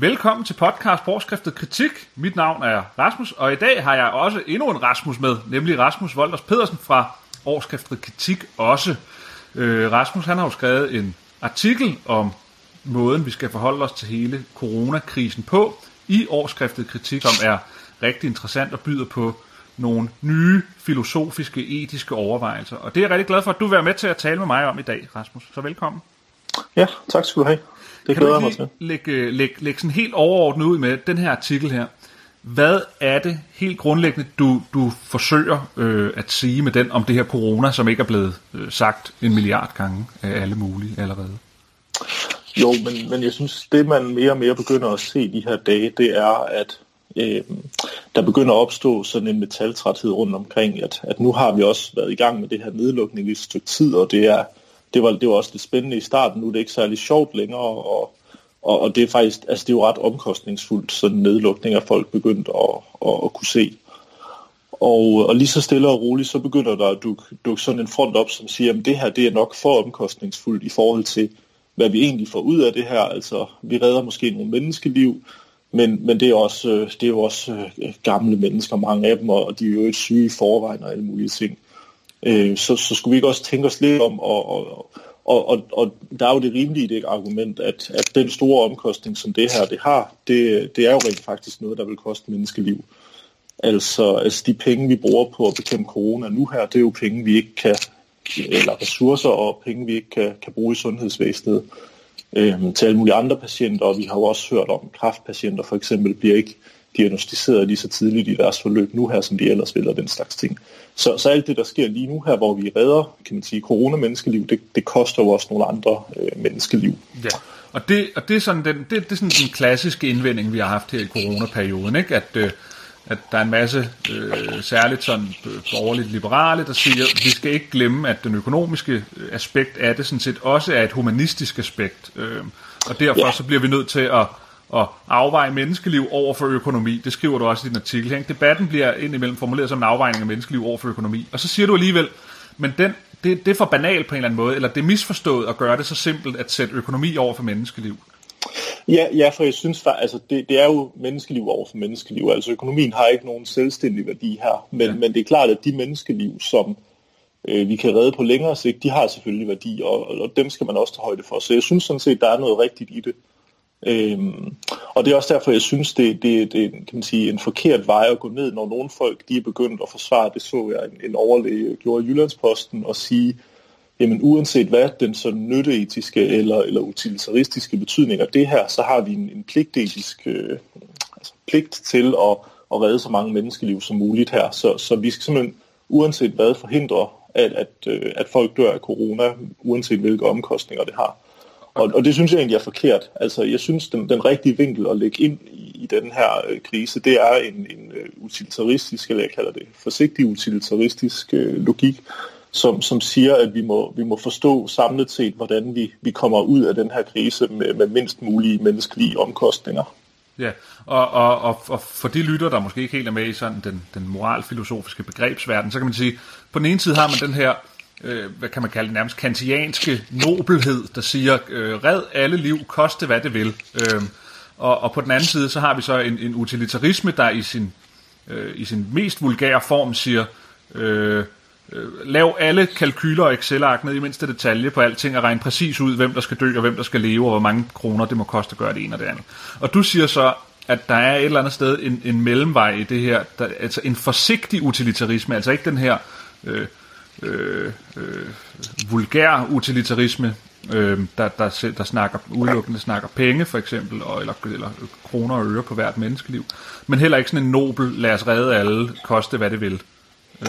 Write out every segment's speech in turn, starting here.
Velkommen til podcast Forskriftet Kritik. Mit navn er Rasmus, og i dag har jeg også endnu en Rasmus med, nemlig Rasmus Volders Pedersen fra Årskriftet Kritik også. Øh, Rasmus han har jo skrevet en artikel om måden, vi skal forholde os til hele coronakrisen på i Årskriftet Kritik, som er rigtig interessant og byder på nogle nye filosofiske, etiske overvejelser. Og det er jeg rigtig glad for, at du vil være med til at tale med mig om i dag, Rasmus. Så velkommen. Ja, tak skal du have. Det ikke mig til. Lægge, lægge, lægge sådan helt overordnet ud med den her artikel her. Hvad er det helt grundlæggende, du, du forsøger øh, at sige med den om det her corona, som ikke er blevet øh, sagt en milliard gange af alle mulige allerede? Jo, men, men jeg synes, det man mere og mere begynder at se de her dage, det er, at øh, der begynder at opstå sådan en metaltræthed rundt omkring, at, at nu har vi også været i gang med det her nedlukning i et stykke tid, og det er det var, det var også lidt spændende i starten. Nu er det ikke særlig sjovt længere, og, og, og det er faktisk altså det er jo ret omkostningsfuldt, sådan nedlukning af folk begyndt at, at, at kunne se. Og, og lige så stille og roligt, så begynder der at dukke, dukke sådan en front op, som siger, at det her det er nok for omkostningsfuldt i forhold til, hvad vi egentlig får ud af det her. Altså, vi redder måske nogle menneskeliv, men, men det, er også, øh, det er jo også øh, gamle mennesker, mange af dem, og de er jo ikke syge i forvejen og alle mulige ting øh, så, så skulle vi ikke også tænke os lidt om, og, og, og, og, og der er jo det rimelige det argument, at, at den store omkostning, som det her det har, det, det er jo rent faktisk noget, der vil koste menneskeliv. Altså, altså de penge, vi bruger på at bekæmpe corona nu her, det er jo penge, vi ikke kan, eller ressourcer og penge, vi ikke kan, kan bruge i sundhedsvæsenet øh, til alle mulige andre patienter, og vi har jo også hørt om, at kræftpatienter for eksempel bliver ikke diagnostiseret lige så tidligt i deres forløb nu her, som de ellers vil, og den slags ting. Så, så alt det, der sker lige nu her, hvor vi redder, kan man sige, corona-menneskeliv, det, det koster jo også nogle andre øh, menneskeliv. Ja, og det, og det er sådan den, det, det er sådan den klassiske indvending, vi har haft her i coronaperioden, ikke? At, øh, at der er en masse, øh, særligt sådan øh, borgerligt liberale, der siger, at vi skal ikke glemme, at den økonomiske øh, aspekt af det sådan set også er et humanistisk aspekt. Øh, og derfor ja. så bliver vi nødt til at at afveje menneskeliv over for økonomi. Det skriver du også i din artikel. Ikke? Debatten bliver indimellem formuleret som en afvejning af menneskeliv over for økonomi. Og så siger du alligevel, men den, det, det er for banalt på en eller anden måde, eller det er misforstået at gøre det så simpelt at sætte økonomi over for menneskeliv. Ja, ja for jeg synes, altså, det, det er jo menneskeliv over for menneskeliv. Altså økonomien har ikke nogen selvstændig værdi her, men, ja. men det er klart, at de menneskeliv, som øh, vi kan redde på længere sigt, de har selvfølgelig værdi, og, og dem skal man også tage højde for. Så jeg synes sådan set, der er noget rigtigt i det. Øhm, og det er også derfor, jeg synes, det, det, det kan man sige, en forkert vej at gå ned, når nogle folk de er begyndt at forsvare, det så jeg en, en overlæge gjorde i Jyllandsposten, og sige, jamen uanset hvad den så nytteetiske eller, eller utilitaristiske betydning af det her, så har vi en, en pligtetisk øh, altså pligt til at, at redde så mange menneskeliv som muligt her. Så, så vi skal simpelthen uanset hvad forhindre, at, at, øh, at folk dør af corona, uanset hvilke omkostninger det har. Og, og det synes jeg egentlig er forkert. Altså, jeg synes, den, den rigtige vinkel at lægge ind i, i den her øh, krise, det er en, en øh, utilitaristisk, eller jeg kalder det forsigtig utilitaristisk øh, logik, som, som siger, at vi må, vi må forstå samlet set, hvordan vi, vi kommer ud af den her krise med, med mindst mulige menneskelige omkostninger. Ja, og, og, og, og for de lytter, der måske ikke helt er med i sådan den, den moralfilosofiske begrebsverden, så kan man sige, på den ene side har man den her øh, hvad kan man kalde det, nærmest kantianske nobelhed, der siger, øh, red alle liv, koste hvad det vil. Øh, og, og på den anden side, så har vi så en, en utilitarisme, der i sin, øh, i sin mest vulgære form siger, øh, øh, lav alle kalkyler og Excel-ark ned i mindste detalje på alting, og regn præcis ud, hvem der skal dø, og hvem der skal leve, og hvor mange kroner det må koste at gøre det ene og det andet. Og du siger så, at der er et eller andet sted en, en mellemvej i det her, der, altså en forsigtig utilitarisme, altså ikke den her... Øh, øh, øh, vulgær utilitarisme, øh, der, der, der snakker udelukkende snakker penge for eksempel, og, eller, eller kroner og øre på hvert menneskeliv, men heller ikke sådan en nobel, lad os redde alle, koste hvad det vil. Øh,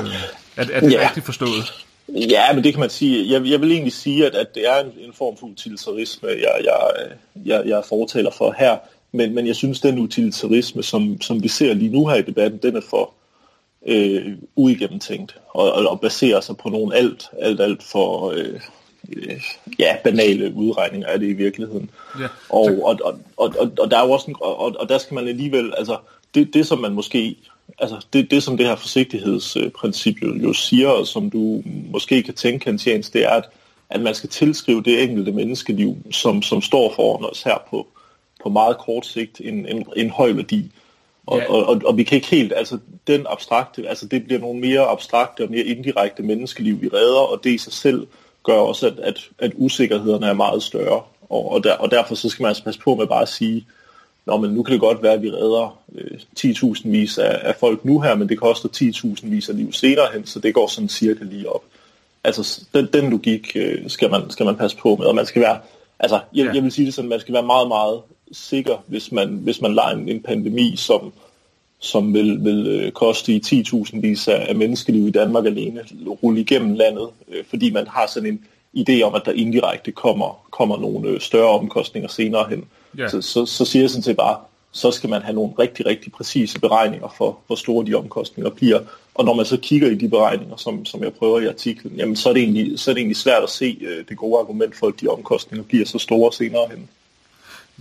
er, er det ja. rigtigt forstået? Ja, men det kan man sige. Jeg, jeg vil egentlig sige, at, at det er en, en form for utilitarisme, jeg, jeg, jeg, jeg fortaler for her. Men, men jeg synes, den utilitarisme, som, som vi ser lige nu her i debatten, den er for, øh, uigennemtænkt og, og, og baserer sig på nogle alt, alt, alt for øh, øh, ja, banale udregninger af det i virkeligheden. Ja. Og, og, og, og, og, og der er jo også en, og, og der skal man alligevel, altså det, det som man måske, altså det, det som det her forsigtighedsprincip jo, jo siger, og som du måske kan tænke kantiansk, det er, at, at man skal tilskrive det enkelte menneskeliv, som, som står foran os her på, på meget kort sigt en, en, en høj værdi. Og, ja. og, og, og vi kan ikke helt, altså den abstrakte, altså det bliver nogle mere abstrakte og mere indirekte menneskeliv, vi redder, og det i sig selv gør også, at, at, at usikkerhederne er meget større. Og, og, der, og derfor så skal man altså passe på med bare at sige, Nå, men nu kan det godt være, at vi redder øh, 10.000 vis af, af folk nu her, men det koster 10.000 vis af liv senere hen, så det går sådan cirka lige op. Altså, den, den logik øh, skal, man, skal man passe på med, og man skal være, altså, jeg, ja. jeg vil sige det sådan, man skal være meget, meget sikker, hvis man, hvis man lader en, en pandemi, som, som vil, vil øh, koste i 10.000 vis af, menneskeliv i Danmark alene, rulle igennem landet, øh, fordi man har sådan en idé om, at der indirekte kommer, kommer nogle øh, større omkostninger senere hen. Yeah. Så, så, så siger jeg sådan set bare, så skal man have nogle rigtig, rigtig præcise beregninger for, hvor store de omkostninger bliver. Og når man så kigger i de beregninger, som, som jeg prøver i artiklen, jamen så er det egentlig, så er det egentlig svært at se øh, det gode argument for, at de omkostninger bliver så store senere hen.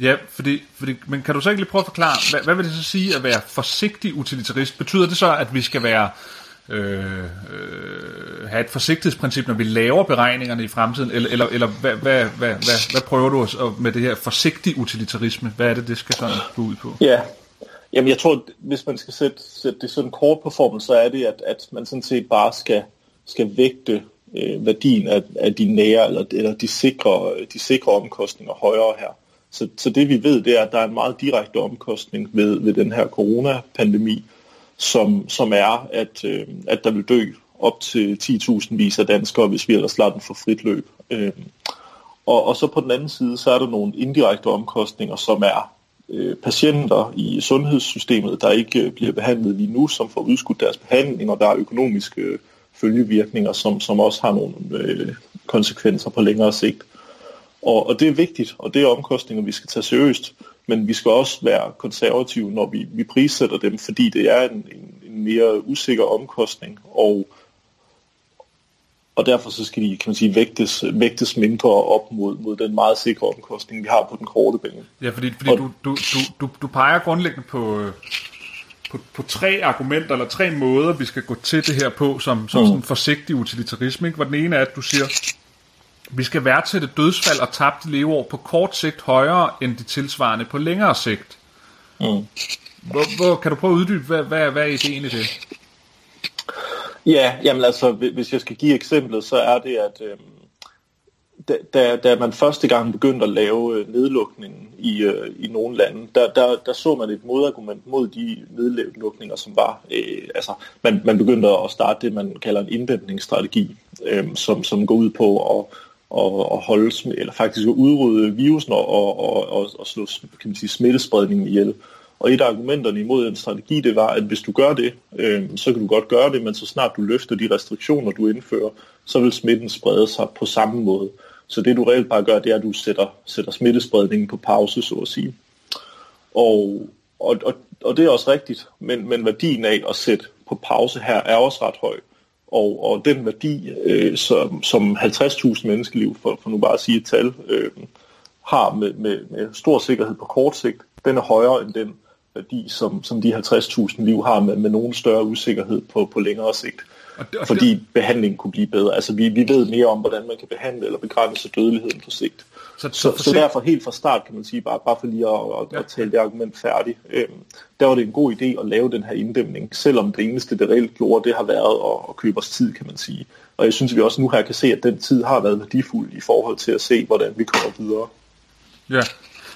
Ja, fordi, fordi, men kan du så ikke lige prøve at forklare, hvad, hvad vil det så sige at være forsigtig utilitarist? Betyder det så, at vi skal være øh, øh, have et forsigtighedsprincip, når vi laver beregningerne i fremtiden, eller, eller, eller hvad, hvad, hvad, hvad, hvad prøver du med det her forsigtig utilitarisme? Hvad er det, det skal sådan gå ud på? Ja, Jamen jeg tror, hvis man skal sætte, sætte det sådan kort på formen, så er det, at, at man sådan set bare skal, skal vægte øh, værdien af, af de nære, eller, eller de, sikre, de sikre omkostninger højere her. Så, så det vi ved, det er, at der er en meget direkte omkostning ved, ved den her coronapandemi, som, som er, at, øh, at der vil dø op til 10.000 vis af danskere, hvis vi ellers lader den for frit løb. Øh, og, og så på den anden side, så er der nogle indirekte omkostninger, som er øh, patienter i sundhedssystemet, der ikke øh, bliver behandlet lige nu, som får udskudt deres behandling, og der er økonomiske øh, følgevirkninger, som, som også har nogle øh, konsekvenser på længere sigt. Og, og det er vigtigt, og det er omkostninger, vi skal tage seriøst men vi skal også være konservative, når vi, vi prissætter dem, fordi det er en, en, en mere usikker omkostning, og, og derfor så skal de kan man sige, vægtes, vægtes mindre op mod, mod den meget sikre omkostning, vi har på den korte bane. Ja, fordi, fordi og, du, du, du, du, du peger grundlæggende på, på, på tre argumenter, eller tre måder, vi skal gå til det her på, som, som mm. sådan forsigtig utilitarisme. Ikke? Hvor den ene er, at du siger, vi skal værdsætte dødsfald og tabte leveår på kort sigt højere end de tilsvarende på længere sigt. Mm. Hvor, hvor, kan du prøve at uddybe, hvad, hvad, hvad er ideen i det? Ja, jamen altså, hvis jeg skal give eksemplet, så er det, at øh, da, da man første gang begyndte at lave øh, nedlukningen i, øh, i nogle lande, der, der, der så man et modargument mod de nedlukninger, som var, øh, altså man, man begyndte at starte det, man kalder en inddæmpningsstrategi, øh, som, som går ud på at og, og holde, eller faktisk at udrydde virusen og, og, og, og slå kan man sige, smittespredningen ihjel. Og et af argumenterne imod den strategi, det var, at hvis du gør det, øh, så kan du godt gøre det, men så snart du løfter de restriktioner, du indfører, så vil smitten sprede sig på samme måde. Så det du reelt bare gør, det er, at du sætter, sætter smittespredningen på pause, så at sige. Og, og, og, og det er også rigtigt, men, men værdien af at sætte på pause her er også ret høj. Og, og den værdi, øh, som, som 50.000 menneskeliv, for, for nu bare at sige et tal, øh, har med, med, med stor sikkerhed på kort sigt, den er højere end den værdi, som, som de 50.000 liv har med, med nogen større usikkerhed på, på længere sigt. Og det, og fordi det... behandlingen kunne blive bedre. Altså vi, vi ved mere om, hvordan man kan behandle eller begrænse dødeligheden på sigt. Så, så, så, så derfor helt fra start kan man sige, bare, bare for lige at, at, ja. at tale det argument færdigt, øhm, der var det en god idé at lave den her inddæmning, selvom det eneste, det reelt gjorde, det har været at, at købe os tid, kan man sige. Og jeg synes, vi også nu her kan se, at den tid har været værdifuld i forhold til at se, hvordan vi kommer videre. Ja,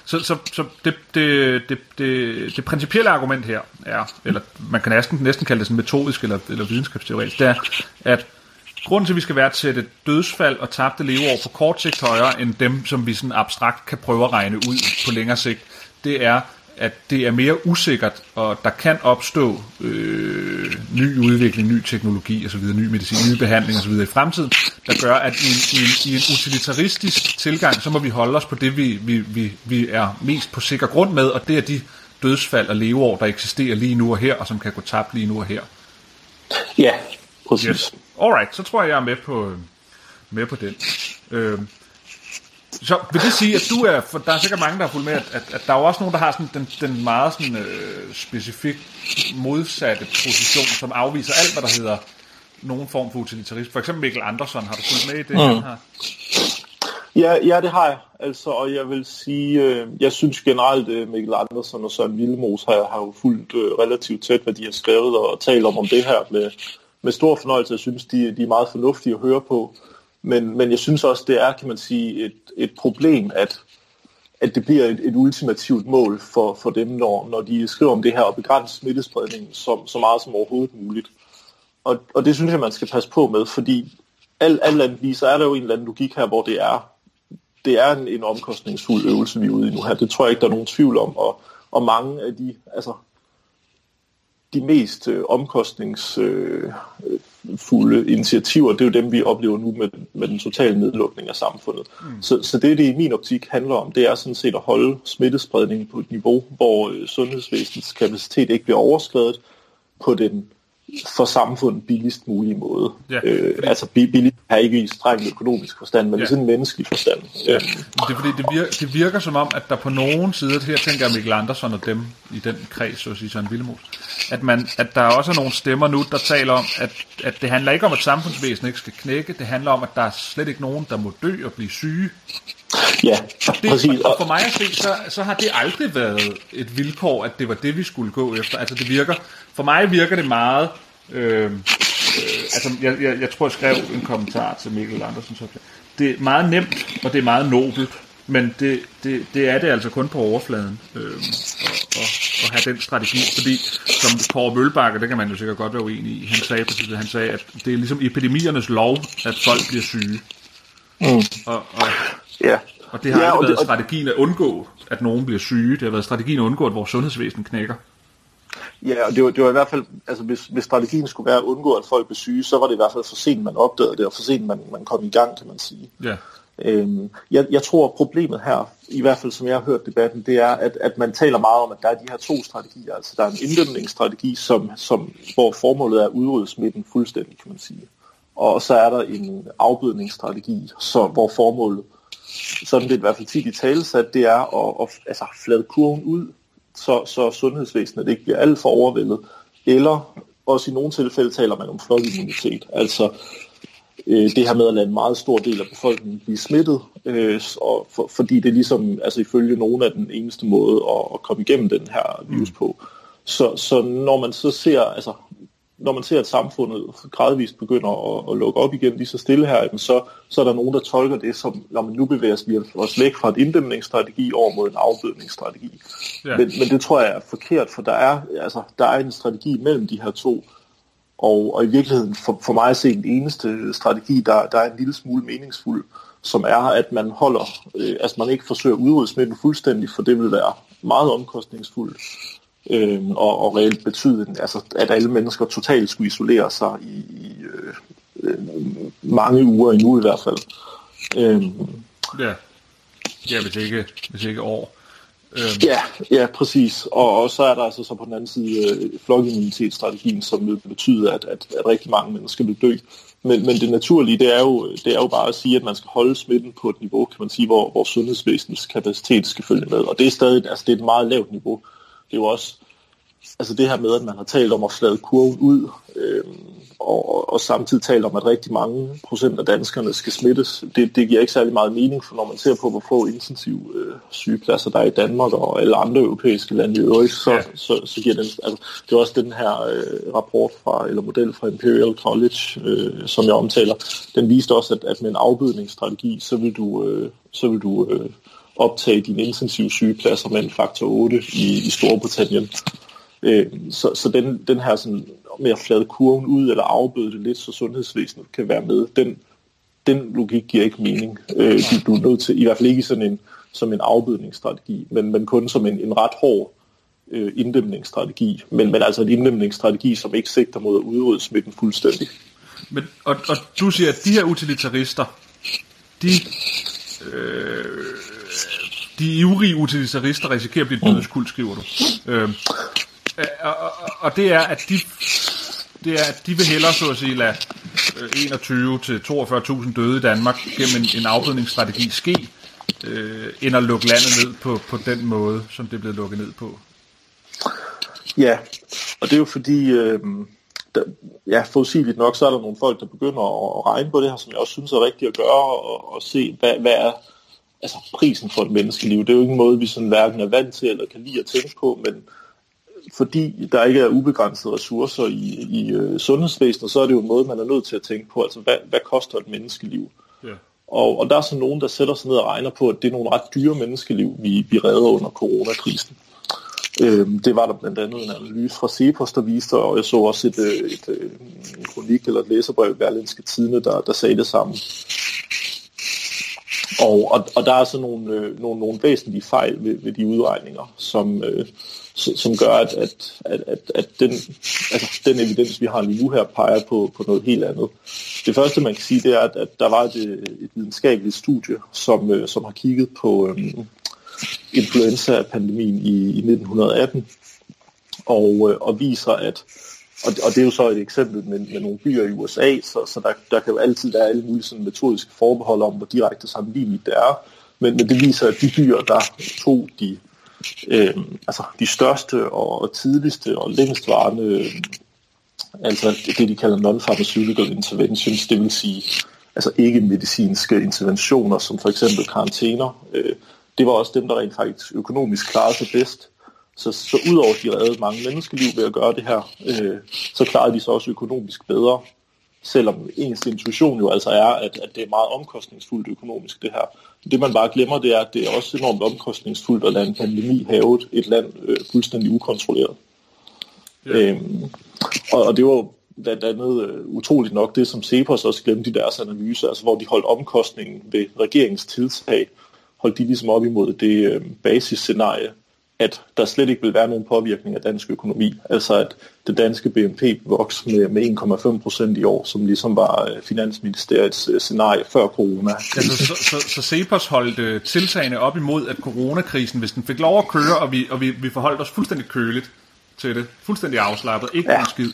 så, så, så det, det, det, det, det principielle argument her er, eller man kan næsten, næsten kalde det sådan metodisk eller, eller videnskabsteoretisk, det er, at grunden til, at vi skal værdsætte dødsfald og tabte leveår på kort sigt højere end dem, som vi sådan abstrakt kan prøve at regne ud på længere sigt, det er, at det er mere usikkert, og der kan opstå øh, ny udvikling, ny teknologi osv., ny medicin, ny behandling osv. i fremtiden, der gør, at i en, i, en, i en utilitaristisk tilgang, så må vi holde os på det, vi, vi, vi, vi er mest på sikker grund med, og det er de dødsfald og leveår, der eksisterer lige nu og her, og som kan gå tabt lige nu og her. Ja, præcis. Yes. Alright, så tror jeg, jeg er med på, med på den. Øh, så vil det sige, at du er, for der er sikkert mange, der har fulgt med, at, at, at der er jo også nogen, der har sådan den, den meget sådan, øh, specifik modsatte position, som afviser alt, hvad der hedder nogen form for utilitarisme. For eksempel Mikkel Andersson, har du fulgt med i det? Mm. Her? Ja, ja, det har jeg. Altså, og jeg vil sige, øh, jeg synes generelt, øh, Mikkel Andersen og Søren Vildemos har, har jo fulgt øh, relativt tæt, hvad de har skrevet og talt om om det her med, med stor fornøjelse. Jeg synes, de, de er meget fornuftige at høre på. Men, men jeg synes også, det er, kan man sige, et, et problem, at, at det bliver et, et ultimativt mål for, for dem, når, når de skriver om det her og begrænse smittespredningen så, så meget som overhovedet muligt. Og, og det synes jeg, man skal passe på med, fordi alt, alt andet lige, så er der jo en eller anden logik her, hvor det er, det er en, en omkostningsfuld øvelse, vi er ude i nu her. Det tror jeg ikke, der er nogen tvivl om. Og, og mange af de, altså, de mest øh, omkostningsfulde øh, initiativer, det er jo dem, vi oplever nu med, med den totale nedlukning af samfundet. Mm. Så, så det, det i min optik handler om, det er sådan set at holde smittespredningen på et niveau, hvor øh, sundhedsvæsenets kapacitet ikke bliver overskrevet på den for samfundet billigst mulige måde. Ja, øh, altså billigt er ikke i streng økonomisk forstand, men ja. i sådan en menneskelig forstand. Ja. Det er fordi, det virker, det virker som om, at der på nogen sider, her tænker jeg Mikkel Andersen og dem i den kreds, så at sige Søren Villemos, at, man, at der er også nogle stemmer nu, der taler om, at, at det handler ikke om, at samfundsvæsenet ikke skal knække, det handler om, at der er slet ikke nogen, der må dø og blive syge. Ja, det, præcis. Og for mig at se, så, så har det aldrig været et vilkår, at det var det, vi skulle gå efter. Altså det virker, for mig virker det meget, øh, øh, altså jeg, jeg, jeg tror, jeg skrev en kommentar til Mikkel Andersen, så det er meget nemt, og det er meget nobelt, men det, det, det er det altså kun på overfladen øh, at, at, at have den strategi, fordi som Kåre Mølbakke, det kan man jo sikkert godt være uenig i, han sagde, på han sagde, at det er ligesom epidemiernes lov, at folk bliver syge. Mm. Og, og, ja. og det har ja, aldrig været det, strategien at undgå, at nogen bliver syge. Det har været strategien at undgå, at vores sundhedsvæsen knækker. Ja, og det var, det var i hvert fald, altså hvis, hvis strategien skulle være at undgå, at folk blev syge, så var det i hvert fald for sent, man opdagede det, og for sent, man, man kom i gang, kan man sige. Ja. Øhm, jeg, jeg tror, at problemet her, i hvert fald som jeg har hørt debatten, det er, at, at man taler meget om, at der er de her to strategier. Altså der er en inddæmningsstrategi, som, som, hvor formålet er at udrydde smitten fuldstændig, kan man sige. Og så er der en afbødningsstrategi, så, hvor formålet, sådan det er i hvert fald tit i talesat, det er at, at altså, flade kurven ud, så, så sundhedsvæsenet ikke bliver alt for overvældet. Eller også i nogle tilfælde taler man om flokimmunitet. Altså øh, det her med at lade en meget stor del af befolkningen blive smittet, øh, og for, fordi det ligesom, altså ifølge nogen af den eneste måde at, at komme igennem den her virus på. Så, så når man så ser, altså når man ser, at samfundet gradvist begynder at, at lukke op igen lige så stille her, så, så er der nogen, der tolker det som, når man nu bevæger vi os væk fra et inddæmningsstrategi over mod en afbødningsstrategi. Ja. Men, men det tror jeg er forkert, for der er, altså, der er en strategi mellem de her to, og, og i virkeligheden for, for mig at se den eneste strategi, der, der er en lille smule meningsfuld, som er, at man holder, øh, altså man ikke forsøger at udrydde smitten fuldstændig, for det vil være meget omkostningsfuldt øh, og, og reelt betyde, altså, at alle mennesker totalt skulle isolere sig i, i øh, øh, mange uger endnu i hvert fald. Øh, ja. ja, hvis ikke, hvis ikke år. Øhm. Ja, ja, præcis. Og, og så er der altså så på den anden side øh, flokimmunitetsstrategien, som vil betyde, at, at, at rigtig mange mennesker vil dø. Men, men det naturlige, det er, jo, det er jo bare at sige, at man skal holde smitten på et niveau, kan man sige, hvor, hvor sundhedsvæsenets kapacitet skal følge med. Og det er stadig altså det er et meget lavt niveau det er jo også altså det her med, at man har talt om at flade kurven ud, øh, og, og samtidig talt om, at rigtig mange procent af danskerne skal smittes, det, det giver ikke særlig meget mening, for når man ser på, hvor få intensiv øh, sygepladser der er i Danmark og alle andre europæiske lande i øvrigt, så, ja. så, så giver den, altså, det er også den her øh, rapport fra, eller model fra Imperial College, øh, som jeg omtaler, den viste også, at, at med en afbødningsstrategi, så vil du, øh, så vil du øh, optage dine intensive sygepladser med en faktor 8 i, i Storbritannien. Øh, så så den, den her sådan, med at flade kurven ud eller afbøde det lidt, så sundhedsvæsenet kan være med, den, den logik giver ikke mening. Øh, du, du er nødt til, i hvert fald ikke sådan en, som en afbødningsstrategi, men, men kun som en, en ret hård øh, inddæmningsstrategi. Men, men altså en inddæmningsstrategi, som ikke sigter mod at udrydde smitten fuldstændig. Men, og, og du siger, at de her utilitarister, de øh, de ivrige utilitarister risikerer at blive dødskuld, skriver du. Øh, og, og og det er, at de, det er, at de vil hellere, så at sige, lade øh, 21 til 42.000 døde i Danmark gennem en, en afbødningsstrategi ske, øh, end at lukke landet ned på, på den måde, som det er blevet lukket ned på. Ja, og det er jo fordi, øh, der, ja, forudsigeligt nok, så er der nogle folk, der begynder at regne på det her, som jeg også synes er rigtigt at gøre, og, og se, hvad, hvad er altså, prisen for et menneskeliv. Det er jo ikke en måde, vi sådan hverken er vant til eller kan lide at tænke på, men fordi der ikke er ubegrænsede ressourcer i, i uh, sundhedsvæsenet, så er det jo en måde, man er nødt til at tænke på, altså hvad, hvad koster et menneskeliv? Ja. Og, og der er så nogen, der sætter sig ned og regner på, at det er nogle ret dyre menneskeliv, vi, vi redder under coronakrisen. Øhm, det var der blandt andet en analyse fra Cepos, der viste, og jeg så også et, øh, et, et, øh, en kronik eller et læserbrev i Berlinske Tidene, der, der sagde det samme. Og, og, og der er så nogle, øh, nogle, nogle væsentlige fejl ved, ved de udregninger, som, øh, som gør, at, at, at, at, den, altså, den evidens, vi har lige nu her, peger på, på noget helt andet. Det første, man kan sige, det er, at, at der var et, øh, et videnskabeligt studie, som, øh, som har kigget på øh, influenza-pandemien i, i 1918, og, øh, og viser, at og, og det er jo så et eksempel med, med nogle byer i USA, så, så der, der kan jo altid være alle mulige sådan metodiske forbehold om, hvor direkte sammenligneligt det er. Men, men det viser, at de byer, der tog de, øh, altså de største og tidligste og længstvarende, øh, altså det de kalder non-pharmaceutical interventions, det vil sige altså ikke medicinske interventioner, som for eksempel karantæner, øh, det var også dem, der rent faktisk økonomisk klarede sig bedst. Så, så udover at de reddede mange menneskeliv ved at gøre det her, øh, så klarede de sig også økonomisk bedre. Selvom ens intuition jo altså er, at, at det er meget omkostningsfuldt økonomisk det her. Det man bare glemmer, det er, at det er også enormt omkostningsfuldt at lade en pandemi have et land øh, fuldstændig ukontrolleret. Ja. Øhm, og, og det var blandt andet øh, utroligt nok det, som Cepos også glemte i deres analyse, altså hvor de holdt omkostningen ved regeringens tiltag, holdt de ligesom op imod det øh, basisscenarie, at der slet ikke vil være nogen påvirkning af dansk økonomi. Altså at det danske BNP vokser med, med 1,5 procent i år, som ligesom var øh, Finansministeriets øh, scenarie før corona. Altså, så, så, så Cepos holdt øh, tiltagene op imod, at coronakrisen, hvis den fik lov at køre, og vi, og vi, vi forholdt os fuldstændig køligt til det, fuldstændig afslappet, ikke ja. skid,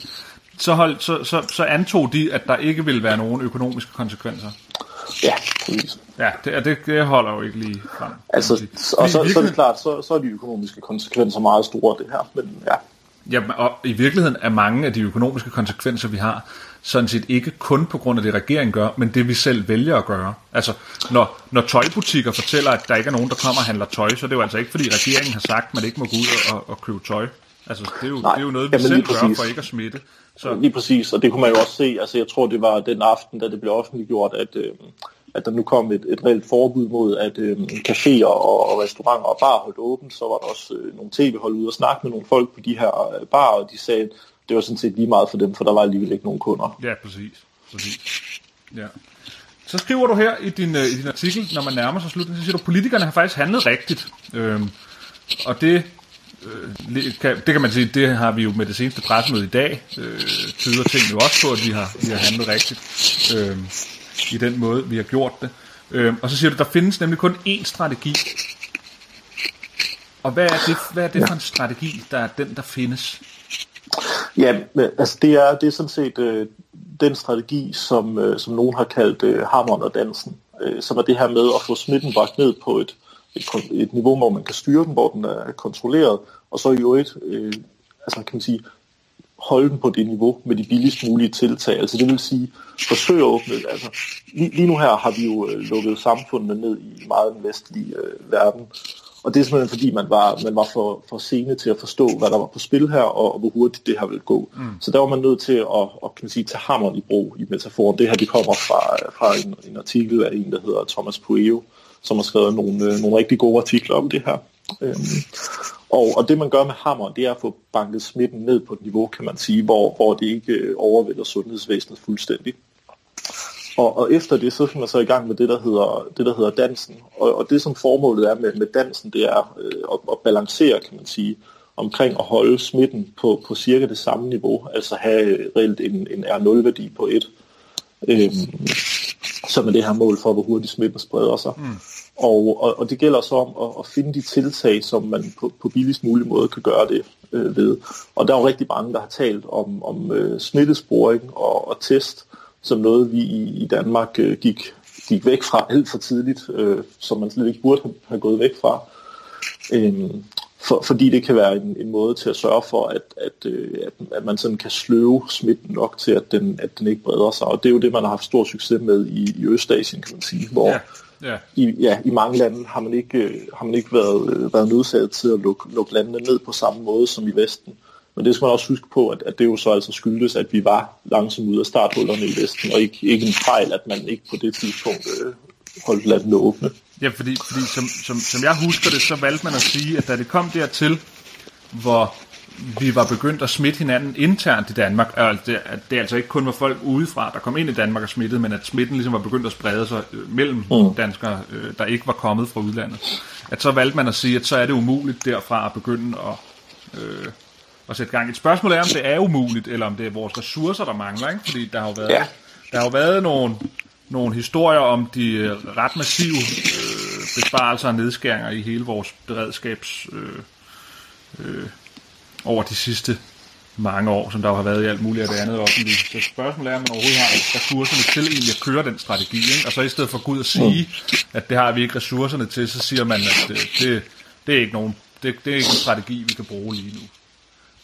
så, hold, så, så, så antog de, at der ikke ville være nogen økonomiske konsekvenser. Ja, præcis. Ja, det, det, det holder jo ikke lige frem. Altså, og så, så er det klart, så, så er de økonomiske konsekvenser meget store, det her. Men ja. Ja, og i virkeligheden er mange af de økonomiske konsekvenser, vi har, sådan set ikke kun på grund af det, regeringen gør, men det, vi selv vælger at gøre. Altså, når, når tøjbutikker fortæller, at der ikke er nogen, der kommer og handler tøj, så det er jo altså ikke, fordi regeringen har sagt, at man ikke må gå ud og, og købe tøj. Altså, det er jo, Nej, det er jo noget, vi selv gør for ikke at smitte. Så. Lige præcis, og det kunne man jo også se. Altså, jeg tror, det var den aften, da det blev offentliggjort, at, øh, at der nu kom et, et reelt forbud mod, at øh, caféer og, og restauranter og bar holdt åbent. Så var der også øh, nogle tv-hold ude og snakke med nogle folk på de her øh, bar, og de sagde, det var sådan set lige meget for dem, for der var alligevel ikke nogen kunder. Ja, præcis. præcis. Ja. Så skriver du her i din, øh, i din artikel, når man nærmer sig slutningen, så siger du, at politikerne har faktisk handlet rigtigt. Øhm, og det øh, kan, det kan man sige, det har vi jo med det seneste pressemøde i dag, øh, tyder tingene jo også på, at vi har, vi har handlet rigtigt øh, i den måde, vi har gjort det. Øh, og så siger du, der findes nemlig kun én strategi. Og hvad er det, hvad er det for en strategi, der er den, der findes? Ja, altså det er, det er sådan set øh, den strategi, som, øh, som nogen har kaldt øh, hammeren og dansen, øh, som er det her med at få smitten bragt ned på et, et, et niveau, hvor man kan styre den, hvor den er kontrolleret, og så i øvrigt, øh, altså kan man sige, holde den på det niveau med de billigst mulige tiltag. Altså det vil sige, forsøge at åbne, altså lige, lige nu her har vi jo øh, lukket samfundet ned i meget den vestlige øh, verden, og det er simpelthen fordi, man var, man var for, for sene til at forstå, hvad der var på spil her, og, og hvor hurtigt det her ville gå. Mm. Så der var man nødt til at, at kan man sige, tage hammeren i brug i metaforen. Det her det kommer fra, fra en, en artikel af en, der hedder Thomas Pueo, som har skrevet nogle, øh, nogle rigtig gode artikler om det her. Øhm, og, og det man gør med hammer, det er at få banket smitten ned på et niveau, kan man sige, hvor, hvor det ikke øh, overvælder sundhedsvæsenet fuldstændig. Og, og efter det, så skal man så i gang med det, der hedder, det, der hedder dansen. Og, og det, som formålet er med, med dansen, det er øh, at, at balancere, kan man sige, omkring at holde smitten på, på cirka det samme niveau, altså have øh, reelt en, en R0-værdi på 1, øhm, som er det her mål for, hvor hurtigt smitten spreder sig. Mm. Og, og, og det gælder så om at, at finde de tiltag, som man på, på billigst mulig måde kan gøre det øh, ved. Og der er jo rigtig mange, der har talt om, om øh, smittesporing og, og test, som noget vi i, i Danmark øh, gik, gik væk fra alt for tidligt, øh, som man slet ikke burde have gået væk fra. Øh, for, fordi det kan være en, en måde til at sørge for, at, at, øh, at, at man sådan kan sløve smitten nok til, at den, at den ikke breder sig. Og det er jo det, man har haft stor succes med i, i Østasien, kan man sige, hvor ja. Ja. I, ja, i mange lande har man ikke, øh, har man ikke været, øh, været nødsaget til at lukke, lukke landene ned på samme måde som i Vesten. Men det skal man også huske på, at, at det jo så altså skyldes, at vi var langsomt ude af starthullerne i Vesten, og ikke, ikke en fejl, at man ikke på det tidspunkt øh, holdt landene åbne. Ja, fordi, fordi som, som, som jeg husker det, så valgte man at sige, at da det kom dertil, hvor vi var begyndt at smitte hinanden internt i Danmark, det, det altså ikke kun var folk udefra, der kom ind i Danmark og smittede, men at smitten ligesom var begyndt at sprede sig øh, mellem mm. danskere, øh, der ikke var kommet fra udlandet. At så valgte man at sige, at så er det umuligt derfra at begynde at, øh, at sætte gang. Et spørgsmål er, om det er umuligt, eller om det er vores ressourcer, der mangler, ikke? fordi der har jo været, ja. der har jo været nogle, nogle historier om de øh, ret massive øh, besparelser og nedskæringer i hele vores beredskabs øh, øh, over de sidste mange år, som der jo har været i alt muligt af det andet offentlige. Så spørgsmålet er, om man overhovedet har ressourcerne til egentlig at køre den strategi. Ikke? Og så i stedet for at gå ud og sige, at det har vi ikke ressourcerne til, så siger man, at det, det, det, er, ikke nogen, det, det er ikke en strategi, vi kan bruge lige nu.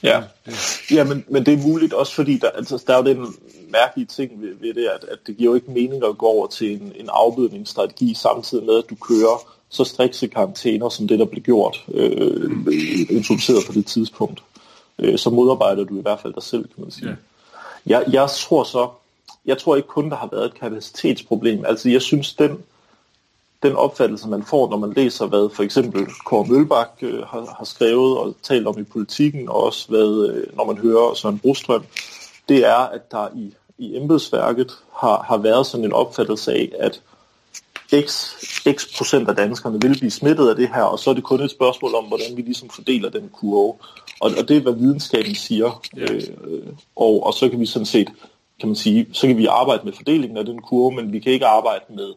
Ja, ja men, men det er muligt også, fordi der, altså, der er jo den mærkelige ting ved, ved det, at, at det giver jo ikke mening at gå over til en, en afbødningsstrategi samtidig med, at du kører så strikse karantæner, som det, der blev gjort, øh, introduceret på det tidspunkt. Øh, så modarbejder du i hvert fald dig selv, kan man sige. Ja. Jeg, jeg tror så, jeg tror ikke kun, der har været et kapacitetsproblem. Altså, jeg synes, den, den opfattelse, man får, når man læser, hvad for eksempel Kåre Mølbak øh, har, har skrevet og talt om i politikken, og også hvad, øh, når man hører Søren Brostrøm, det er, at der i, i embedsværket har, har været sådan en opfattelse af, at x, x procent af danskerne vil blive smittet af det her, og så er det kun et spørgsmål om, hvordan vi ligesom fordeler den kurve. Og, og det er, hvad videnskaben siger. Ja. Øh, og, og så kan vi sådan set, kan man sige, så kan vi arbejde med fordelingen af den kurve, men vi kan ikke arbejde med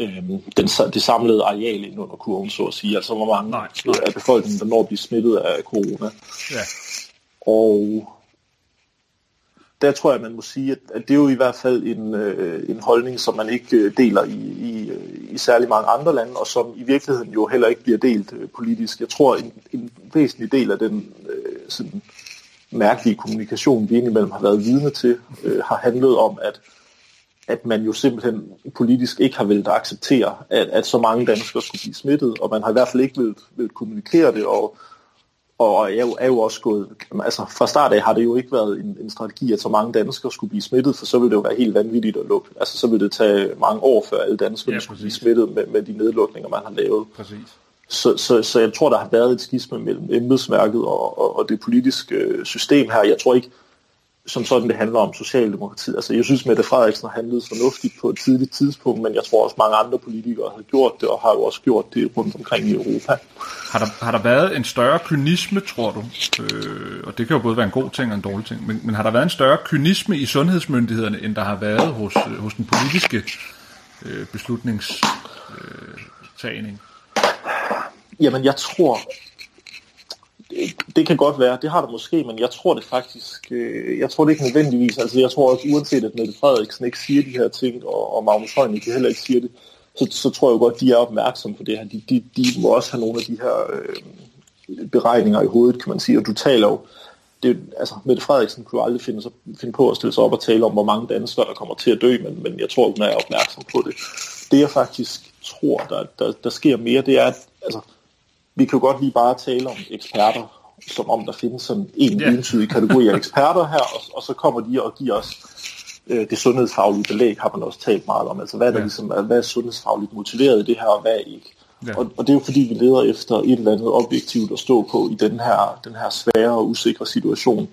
øh, den, det samlede areal ind under kurven, så at sige. Altså hvor mange nej, nej. af befolkningen, der når at blive smittet af corona. Ja. Og der tror jeg, man må sige, at, at det er jo i hvert fald en, øh, en holdning, som man ikke øh, deler i, i, øh, i særlig mange andre lande, og som i virkeligheden jo heller ikke bliver delt øh, politisk. Jeg tror, en, en væsentlig del af den øh, sådan mærkelige kommunikation, vi indimellem har været vidne til, øh, har handlet om, at at man jo simpelthen politisk ikke har villet acceptere, at, at så mange danskere skulle blive smittet, og man har i hvert fald ikke villet, vil kommunikere det, og, og er jo, er jo også gået, altså fra start af har det jo ikke været en, en strategi, at så mange danskere skulle blive smittet, for så ville det jo være helt vanvittigt at lukke. Altså så ville det tage mange år, før alle danskere ja, skulle blive smittet med, med de nedlukninger, man har lavet. Præcis. Så, så, så jeg tror, der har været et skisme mellem embedsværket og, og, og det politiske øh, system her. Jeg tror ikke, som sådan det handler om Socialdemokratiet. Altså, jeg synes, Mette Frederiksen har handlet fornuftigt på et tidligt tidspunkt, men jeg tror også, mange andre politikere har gjort det, og har jo også gjort det rundt omkring i Europa. Har der, har der været en større kynisme, tror du? Øh, og det kan jo både være en god ting og en dårlig ting, men, men har der været en større kynisme i sundhedsmyndighederne, end der har været hos, øh, hos den politiske øh, beslutningstagning? Øh, Jamen, jeg tror, det, det kan godt være, det har der måske, men jeg tror det faktisk, øh, jeg tror det ikke nødvendigvis, altså jeg tror også uanset at Mette Frederiksen ikke siger de her ting, og, og Magnus Heunicke heller ikke siger det, så, så tror jeg godt, de er opmærksomme på det her. De, de, de må også have nogle af de her øh, beregninger i hovedet, kan man sige, og du taler jo, det, altså, Mette Frederiksen kunne aldrig finde, sig, finde på at stille sig op og tale om, hvor mange danskere, der kommer til at dø, men, men jeg tror, hun er opmærksom på det. Det jeg faktisk tror, der, der, der sker mere, det er, at altså, vi kan jo godt lige bare tale om eksperter, som om der findes sådan en yeah. entydig kategori af eksperter her, og, og så kommer de og giver os øh, det sundhedsfaglige belæg, har man også talt meget om. Altså hvad er, der yeah. ligesom, hvad er sundhedsfagligt motiveret i det her, og hvad ikke? Yeah. Og, og det er jo fordi, vi leder efter et eller andet objektivt at stå på i den her, den her svære og usikre situation.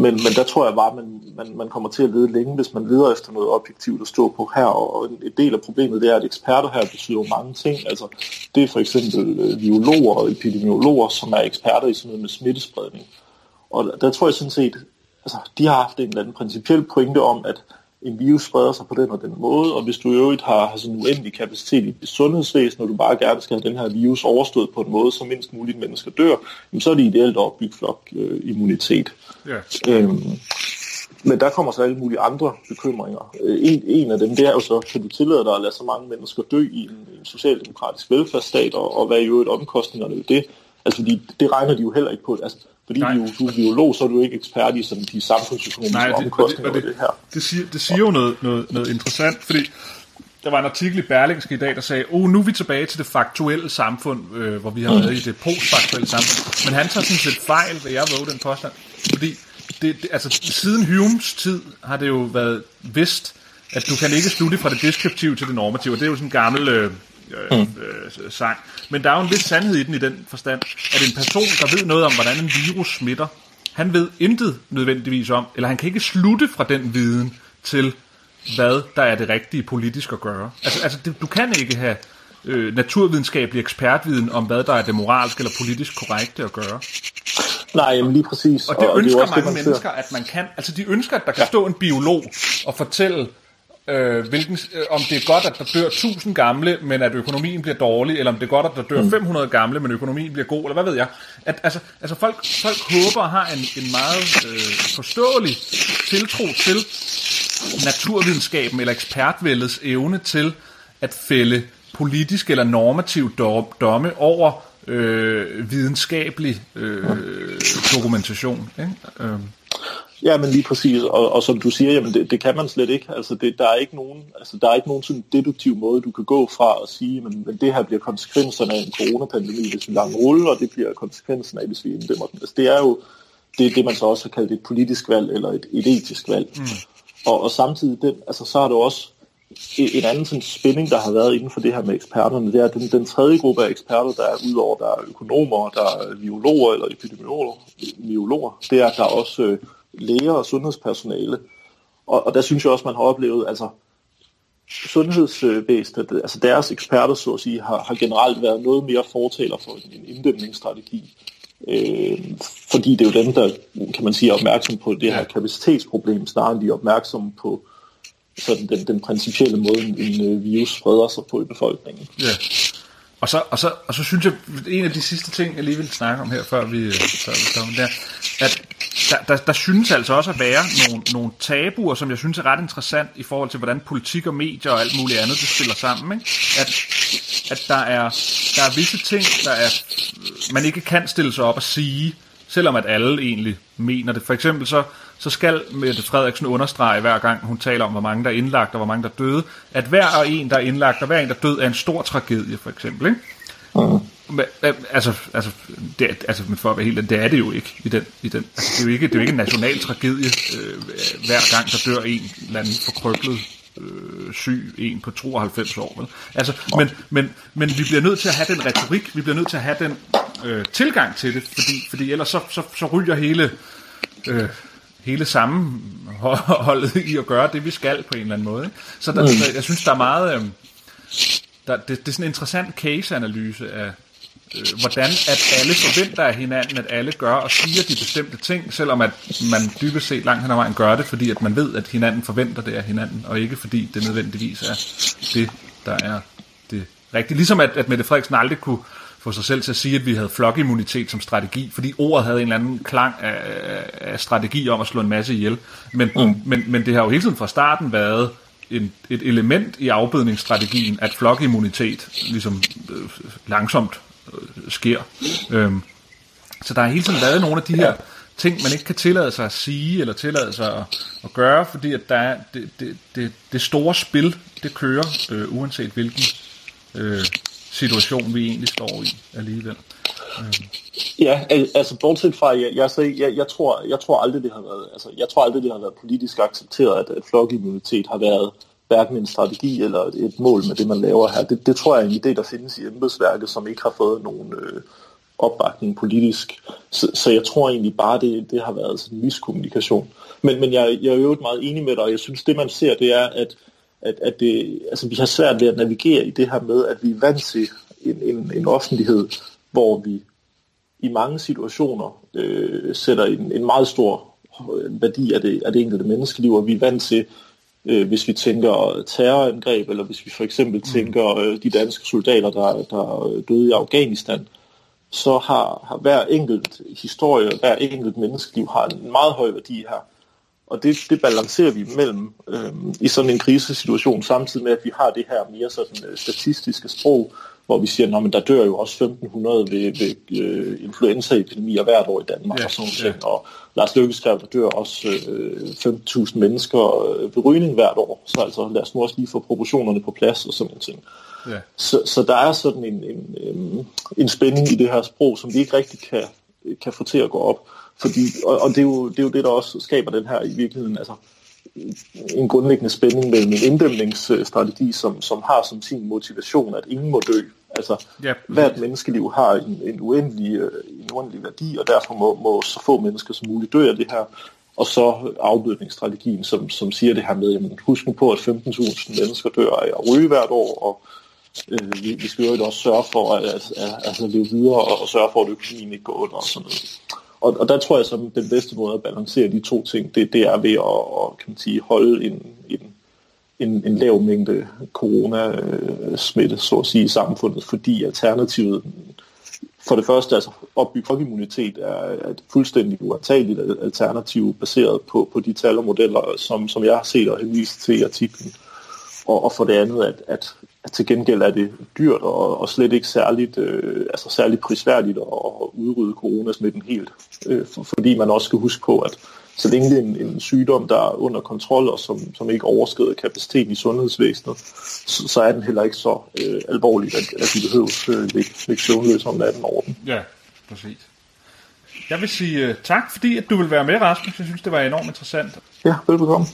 Men, men der tror jeg bare, at man, man, man kommer til at lede længe, hvis man leder efter noget objektivt at stå på her. Og en, en del af problemet det er, at eksperter her betyder mange ting. Altså, det er for eksempel øh, biologer og epidemiologer, som er eksperter i sådan noget med smittespredning. Og der tror jeg sådan set, altså, de har haft en eller anden principiel pointe om, at en virus spreder sig på den og den måde, og hvis du i øvrigt har, har sådan en uendelig kapacitet i sundhedsvæsen, og du bare gerne skal have den her virus overstået på en måde, så mindst muligt mennesker dør, så er det ideelt at opbygge flok øh, immunitet. Ja. Øhm, men der kommer så alle mulige andre bekymringer. Øh, en, en af dem, det er jo så, kan du tillade dig at lade så mange mennesker dø i en, en socialdemokratisk velfærdsstat, og, og hvad er jo et omkostningerne ved det? Altså, fordi det regner de jo heller ikke på. Altså, fordi Nej. du, du er biolog, så er du ikke ekspert i sådan, de samfundsøkonomiske Nej, det, omkostninger det, det, det, her. Det siger, det siger jo noget, noget, noget interessant, fordi der var en artikel i Berlingske i dag, der sagde, oh, nu er vi tilbage til det faktuelle samfund, øh, hvor vi har været i det postfaktuelle samfund. Men han tager sådan set fejl, vil jeg våge den påstand. Fordi det, det, altså, siden Humes tid har det jo været vist, at du kan ikke slutte fra det deskriptive til det normative. Det er jo sådan en gammel øh, øh, øh, sang. Men der er jo en vis sandhed i den i den forstand, at en person, der ved noget om, hvordan en virus smitter, han ved intet nødvendigvis om, eller han kan ikke slutte fra den viden til, hvad der er det rigtige politisk at gøre. Altså, altså det, du kan ikke have øh, naturvidenskabelig ekspertviden om, hvad der er det moralsk eller politisk korrekte at gøre. Nej, jamen lige præcis. Og det og ønsker det mange det, mennesker, at man kan. Altså de ønsker, at der kan ja. stå en biolog og fortælle, øh, hvilken, øh, om det er godt, at der dør 1000 gamle, men at økonomien bliver dårlig, eller om det er godt, at der dør mm. 500 gamle, men økonomien bliver god, eller hvad ved jeg. At, altså, altså folk, folk håber og har en, en meget øh, forståelig tiltro til naturvidenskaben eller ekspertvældets evne til at fælde politisk eller normativ domme over øh, videnskabelig øh, dokumentation. Ikke? Øh. Ja, men lige præcis, og, og som du siger, jamen det, det kan man slet ikke. Altså det, der er ikke nogen, altså der er ikke nogen sådan deduktiv måde, du kan gå fra at sige, men, men det her bliver konsekvenserne af en coronapandemi, hvis vi lader rulle, og det bliver konsekvenserne af, hvis vi inddæmmer den. Altså det er jo det, det man så også har kaldt et politisk valg eller et, et etisk valg. Mm. Og, og samtidig, den, altså, så har du også en anden sådan spænding, der har været inden for det her med eksperterne, det er den, den tredje gruppe af eksperter, der er udover, der er økonomer, der er biologer eller epidemiologer, det er, at der er også øh, læger og sundhedspersonale. Og, og der synes jeg også, man har oplevet, altså sundhedsvæsenet, altså deres eksperter, så at sige, har, har generelt været noget mere fortaler for en, en inddæmningsstrategi. Øh, fordi det er jo dem, der, kan man sige, er opmærksom på det her kapacitetsproblem, snarere end de er opmærksomme på sådan den, den principielle måde, en, en virus spreder sig på i befolkningen. Ja. Og så, og, så, og så synes jeg, en af de sidste ting, jeg lige vil snakke om her, før vi, før vi stopper, der, at der, der, der synes altså også at være nogle, nogle tabuer, som jeg synes er ret interessant i forhold til, hvordan politik og medier og alt muligt andet, det spiller sammen. Ikke? At, at der, er, der er visse ting, der er, man ikke kan stille sig op og sige, selvom at alle egentlig mener det. For eksempel så, så skal Mette Frederiksen understrege hver gang hun taler om, hvor mange der er indlagt og hvor mange der er døde, at hver og en, der er indlagt og hver en, der er død, er en stor tragedie, for eksempel. Ikke? Mm. Men, altså, altså, det, altså for at være helt det er det jo ikke i den, i den altså, det, er jo ikke, det er jo ikke en national tragedie øh, hver gang der dør en eller anden forkrøblet øh, syg en på 92 år. Vel? Altså, men, men, men vi bliver nødt til at have den retorik, vi bliver nødt til at have den øh, tilgang til det, fordi, fordi ellers så, så, så ryger hele øh, hele sammenholdet i at gøre det, vi skal på en eller anden måde. Ikke? Så der, mm. jeg synes, der er meget... Øh, der, det, det er sådan en interessant case-analyse af, øh, hvordan at alle forventer af hinanden, at alle gør og siger de bestemte ting, selvom at man dybest set langt hen ad vejen gør det, fordi at man ved, at hinanden forventer det af hinanden, og ikke fordi det nødvendigvis er det, der er det rigtige. Ligesom at, at Mette Frederiksen aldrig kunne få sig selv til at sige, at vi havde flokimmunitet som strategi, fordi ordet havde en eller anden klang af, af strategi om at slå en masse ihjel. Men, mm. men, men det har jo hele tiden fra starten været en, et element i afbødningsstrategien, at flokimmunitet ligesom øh, langsomt Øh, sker. Øhm, så der har hele tiden været nogle af de her ting, man ikke kan tillade sig at sige, eller tillade sig at, at gøre, fordi at der er, det, det, det, det store spil, det kører, øh, uanset hvilken øh, situation, vi egentlig står i alligevel. Øh. Ja, altså bortset fra, jeg, jeg, altså, jeg, jeg, tror, jeg tror aldrig, det har været, altså, jeg tror aldrig, det har været politisk accepteret, at, at flokimmunitet har været hverken en strategi eller et, et mål med det, man laver her. Det, det tror jeg er en idé, der findes i embedsværket, som ikke har fået nogen øh, opbakning politisk. Så, så jeg tror egentlig bare, det, det har været sådan en miskommunikation. Men, men jeg, jeg er jo meget enig med dig, og jeg synes, det man ser, det er, at, at, at det, altså, vi har svært ved at navigere i det her med, at vi er vant til en, en, en offentlighed, hvor vi i mange situationer øh, sætter en, en meget stor øh, værdi af det, af det enkelte menneskeliv, og vi er vant til øh, hvis vi tænker terrorangreb, eller hvis vi for eksempel mm. tænker øh, de danske soldater, der, der døde i Afghanistan, så har, har hver enkelt historie, hver enkelt menneskeliv har en meget høj værdi her. Og det, det balancerer vi mellem øh, i sådan en krisesituation, samtidig med, at vi har det her mere sådan øh, statistiske sprog, hvor vi siger, at der dør jo også 1.500 ved, ved øh, influenzaepidemier hvert år i Danmark ja, og sådan noget. Ja. Og Lars Løkke skrev, der dør også øh, 5.000 mennesker øh, ved rygning hvert år. Så altså lad os nu også lige få proportionerne på plads og sådan noget. Ja. Så, så der er sådan en, en, en, en spænding i det her sprog, som vi ikke rigtig kan, kan få til at gå op. Fordi, og, og det, er jo, det er jo det, der også skaber den her i virkeligheden, altså en grundlæggende spænding mellem en inddæmningsstrategi, som, som har som sin motivation, at ingen må dø. Altså, ja, hvert menneskeliv har en, en, uendelig, øh, en uendelig værdi, og derfor må, må så få mennesker som muligt dø af det her. Og så afbødningsstrategien, som, som siger det her med, jamen, husk nu på, at 15.000 mennesker dør af at ryge hvert år, og øh, vi, vi skal jo også sørge for at, at, at, at, at leve videre, og, og sørge for, at økonomien ikke går under og sådan noget. Og, og der tror jeg, at den bedste måde at balancere de to ting, det, det er ved at, at kan man sige, holde en, en, en, en lav mængde coronasmitte, så at sige, i samfundet, fordi alternativet, for det første, altså opbygge folkeimmunitet er et fuldstændig uantageligt alternativ, baseret på, på de tal og modeller, som, som jeg har set og henvist til i artiklen. Og, og for det andet, at, at at til gengæld er det dyrt og, og slet ikke særligt, øh, altså særligt prisværdigt at, at udrydde coronasmitten helt. Øh, for, fordi man også skal huske på, at så længe det er en, en sygdom, der er under kontrol og som, som ikke overskrider kapaciteten i sundhedsvæsenet, så, så er den heller ikke så øh, alvorlig, at, at vi behøver øh, ligge, ligge søvnløs om natten over den. Ja, præcis. Jeg vil sige uh, tak, fordi at du vil være med, Rasmus. Jeg synes, det var enormt interessant. Ja, velbekomme.